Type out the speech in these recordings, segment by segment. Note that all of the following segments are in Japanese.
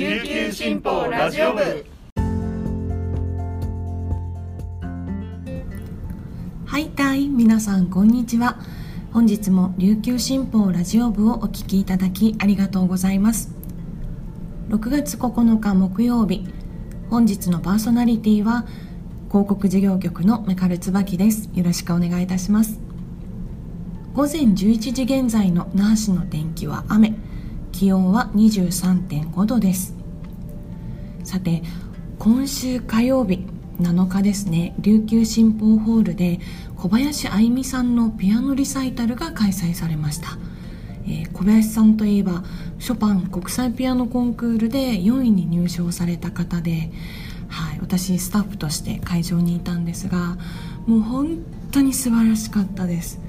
琉球新報ラジオ部。はいたい皆さんこんにちは。本日も琉球新報ラジオ部をお聞きいただきありがとうございます。6月9日木曜日本日のパーソナリティは広告事業局のメカル椿です。よろしくお願いいたします。午前11時現在の那覇市の天気は雨。気温は23.5度です。さて今週火曜日7日ですね。琉球新報ホールで小林愛美さんのピアノリサイタルが開催されました、えー、小林さんといえばショパン国際ピアノコンクールで4位に入賞された方で、はい、私スタッフとして会場にいたんですがもう本当に素晴らしかったです。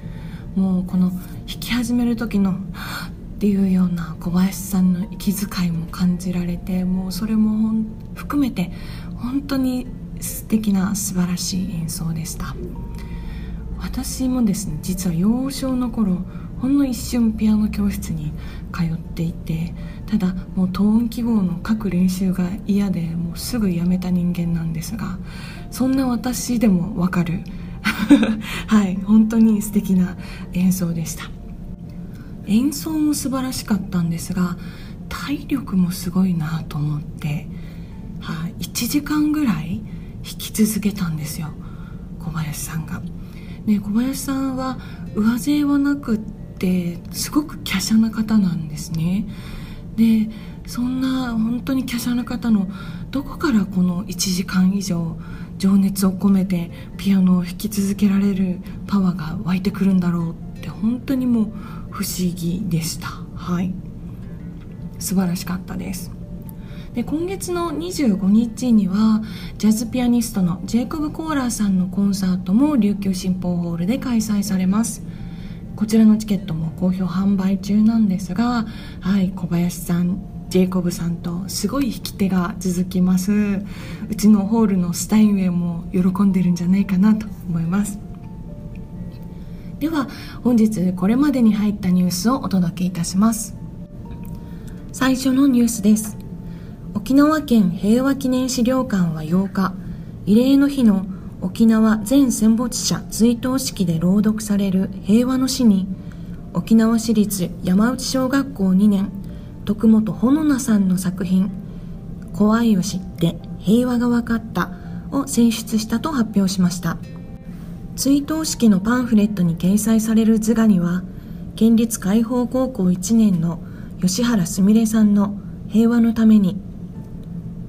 もうこの弾き始める時のっていうような小林さんの息遣いも感じられてもうそれも含めて本当に素敵な素晴らしい演奏でした。私もですね実は幼少の頃ほんの一瞬ピアノ教室に通っていてただもうトーン記号の各練習が嫌でもうすぐやめた人間なんですがそんな私でもわかる。はい本当に素敵な演奏でした。演奏も素晴らしかったんですが体力もすごいなと思って、はい、1時間ぐらい弾き続けたんですよ小林さんが。ね、小林さんは上背はなくってすごく華奢な方なんですね。でそんな本当に華奢な方のどこからこの1時間以上情熱を込めてピアノを弾き続けられるパワーが湧いてくるんだろうって本当にもう不思議でした。はい。素晴らしかったです。で今月の25日にはジャズピアニストのジェイコブ・コーラーさんのコンサートも琉球新報ホールで開催されます。こちらのチケットも好評販売中なんですがはい小林さんジェイコブさんとすごい引き手が続きます。うちのホールのスタインウェイも喜んでるんじゃないかなと思います。では本日これまでに入ったニュースをお届けいたします。最初のニュースです。沖縄県平和記念資料館は8日。慰霊の日の沖縄全戦没者追悼式で朗読される平和の詩に。沖縄市立山内小学校2年。徳本ほのなさんの作品「怖いを知って平和が分かった」を選出したと発表しました。追悼式のパンフレットに掲載される図画には県立海邦高校1年の吉原すみれさんの「平和のために」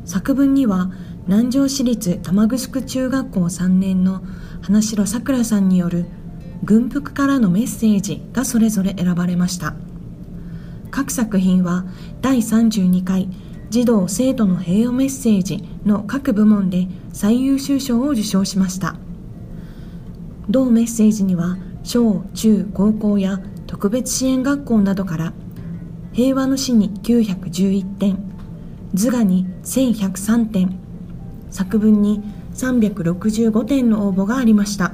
作文には南城市立玉城中学校3年の花城さくらさんによる軍服からのメッセージがそれぞれ選ばれました。各作品は第32回児童生徒の平和メッセージの各部門で最優秀賞を受賞しました。同メッセージには小中高校や特別支援学校などから平和の詩に911点図画に1103点作文に365点の応募がありました。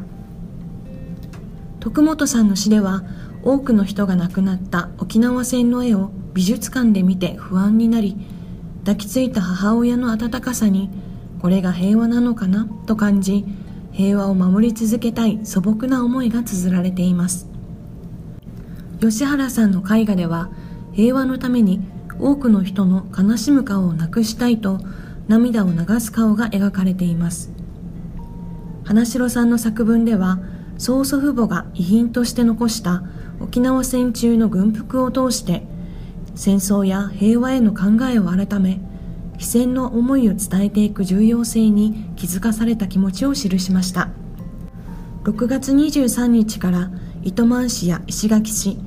徳本さんの詩では多くの人が亡くなった沖縄戦の絵を美術館で見て不安になり抱きついた母親の温かさにこれが平和なのかなと感じ平和を守り続けたい素朴な思いが綴られています。吉原さんの絵画では平和のために多くの人の悲しむ顔をなくしたいと涙を流す顔が描かれています。花城さんの作文では曽祖父母が遺品として残した沖縄戦中の軍服を通して戦争や平和への考えを改め非戦の思いを伝えていく重要性に気づかされた気持ちを記しました。6月23日から糸満市や石垣市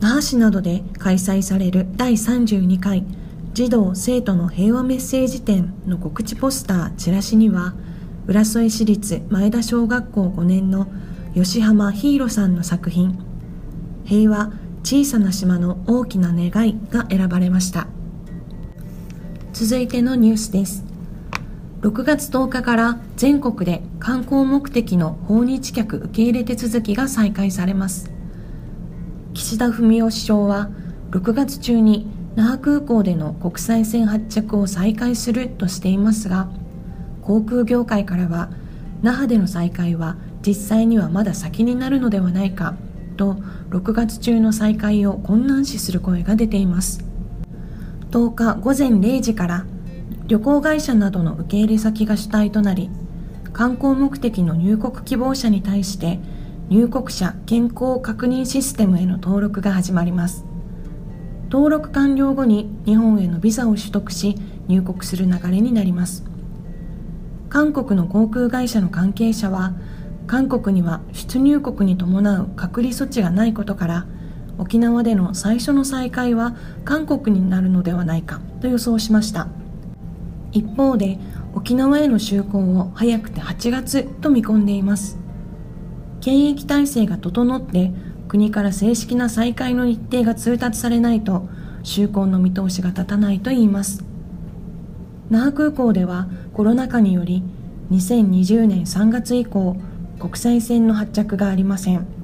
那覇市などで開催される第32回児童生徒の平和メッセージ展の告知ポスターチラシには浦添市立前田小学校5年の吉浜ヒーロさんの作品「平和小さな島の大きな願い」が選ばれました。続いてのニュースです。6月10日から全国で観光目的の訪日客受け入れ手続きが再開されます。岸田文雄首相は6月中に那覇空港での国際線発着を再開するとしていますが航空業界からは那覇での再開は実際にはまだ先になるのではないかと6月中の再開を困難視する声が出ています。10日午前0時から旅行会社などの受け入れ先が主体となり観光目的の入国希望者に対して入国者健康確認システムへの登録が始まります。登録完了後に日本へのビザを取得し入国する流れになります。韓国の航空会社の関係者は韓国には出入国に伴う隔離措置がないことから沖縄での最初の再開は韓国になるのではないかと予想しました。一方で沖縄への就航を早くて8月と見込んでいます。検疫体制が整って国から正式な再開の日程が通達されないと就航の見通しが立たないといいます。那覇空港ではコロナ禍により2020年3月以降国際線の発着がありません。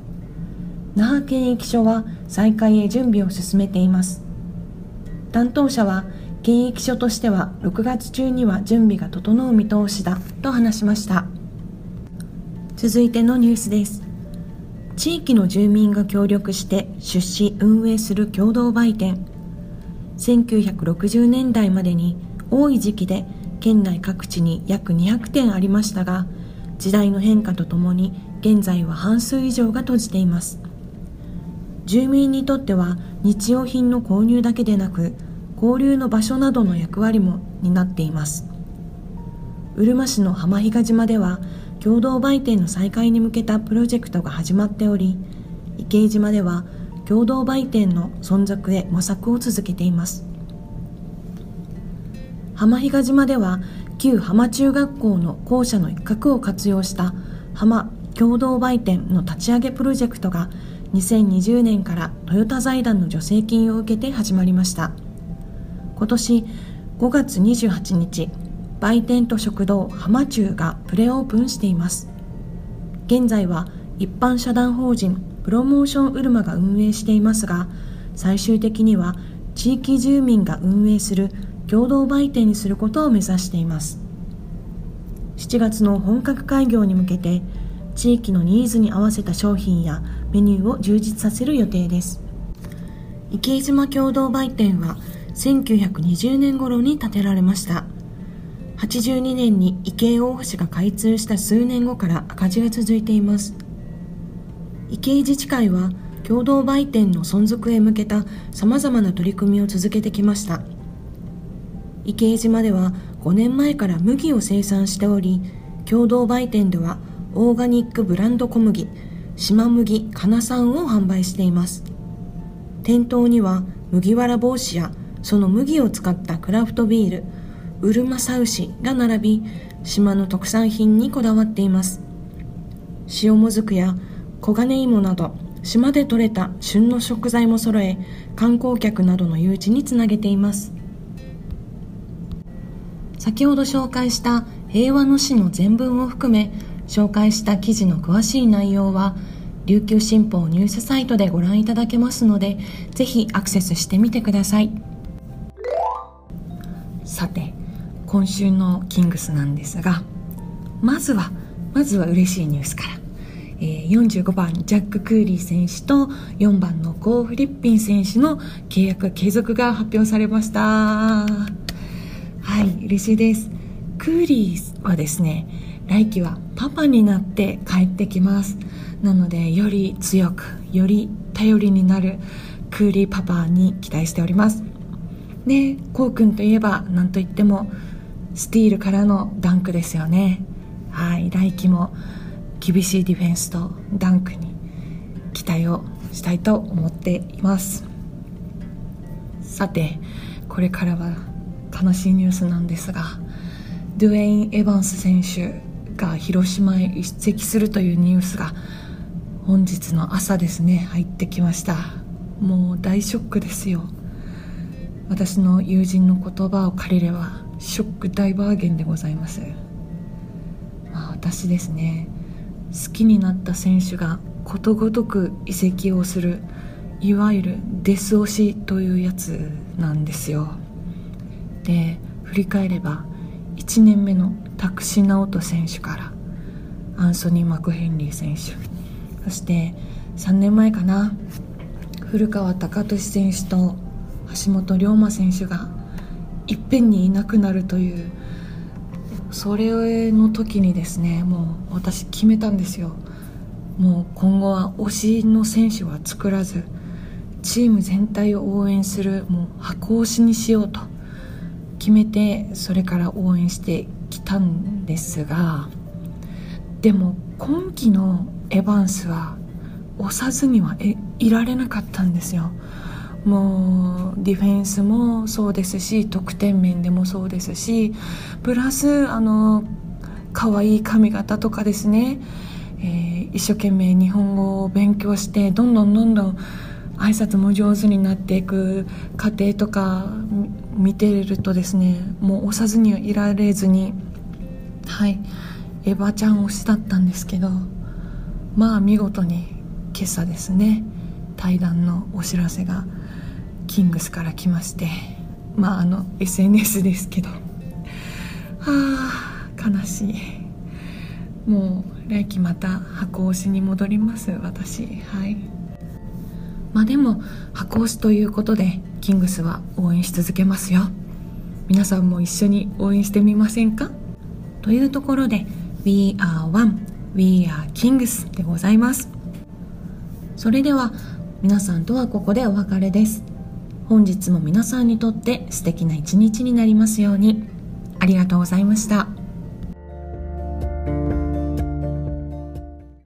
那覇検疫所は再開へ準備を進めています。担当者は検疫所としては6月中には準備が整う見通しだと話しました。続いてのニュースです。地域の住民が協力して出資運営する共同売店。1960年代までに多い時期で県内各地に約200店ありましたが時代の変化とともに現在は半数以上が閉じています。住民にとっては日用品の購入だけでなく交流の場所などの役割も担っています。うるま市の浜比嘉島では共同売店の再開に向けたプロジェクトが始まっており池井島では共同売店の存続へ模索を続けています。浜比嘉島では旧浜中学校の校舎の一角を活用した浜共同売店の立ち上げプロジェクトが2020年からトヨタ財団の助成金を受けて始まりました。今年5月28日売店と食堂浜中がプレオープンしています。現在は一般社団法人プロモーションウルマが運営していますが最終的には地域住民が運営する共同売店にすることを目指しています。7月の本格開業に向けて地域のニーズに合わせた商品やメニューを充実させる予定です。池島共同売店は1920年頃に建てられました。82年に池江大橋が開通した数年後から赤字が続いています。池江自治会は共同売店の存続へ向けたさまざまな取り組みを続けてきました。池江島では5年前から麦を生産しており共同売店ではオーガニックブランド小麦島麦かなさんを販売しています。店頭には麦わら帽子やその麦を使ったクラフトビールうるまさ牛が並び島の特産品にこだわっています。塩もずくや黄金芋など島で採れた旬の食材も揃え観光客などの誘致につなげています。先ほど紹介した平和の詩の全文を含め紹介した記事の詳しい内容は琉球新報ニュースサイトでご覧いただけますのでぜひアクセスしてみてください。さて今週のキングスなんですがまずはまずは嬉しいニュースから、えー、45番ジャック・クーリー選手と4番のコー・フリッピン選手の契約継続が発表されました。はい嬉しいです。クーリーはですね来季はパパになって帰ってきます。なのでより強くより頼りになるクーリーパパに期待しております。ねこうくんといえば何といってもスティールからのダンクですよね。はい来季も厳しいディフェンスとダンクに期待をしたいと思っています。さてこれからは悲しいニュースなんですがドゥエイン・エヴァンス選手が広島へ移籍するというニュースが本日の朝ですね。入ってきました。もう大ショックですよ。私の友人の言葉を借りればショック大バーゲンでございます、まあ、私ですね。好きになった選手がことごとく移籍をするいわゆるデス押しというやつなんですよ。で振り返れば1年目のタクシ直人選手からアンソニー・マクヘンリー選手。そして3年前かな古川貴俊選手と橋本龍馬選手がいっぺんにいなくなるというそれの時にですねもう私決めたんですよ。もう今後は推しの選手は作らずチーム全体を応援するもう箱推しにしようと決めてそれから応援してきたんですがでも今季のエヴァンスは押さずにはいられなかったんですよ。もうディフェンスもそうですし得点面でもそうですしプラスあの可愛い髪型とかですね、えー、一生懸命日本語を勉強してどんどんどんどん挨拶も上手になっていく過程とか見てるとですねもう押さずにはいられずにはいエヴァちゃん推しだったんですけどまあ見事に今朝ですね対談のお知らせがキングスから来ましてまああの SNS ですけどはあ悲しい。もう来季また箱推しに戻ります私。はい。まあでも箱推しということでキングスは応援し続けますよ。皆さんも一緒に応援してみませんか？というところで We are one We are kings でございます。それでは皆さんとはここでお別れです。本日も皆さんにとって素敵な一日になりますように。ありがとうございました。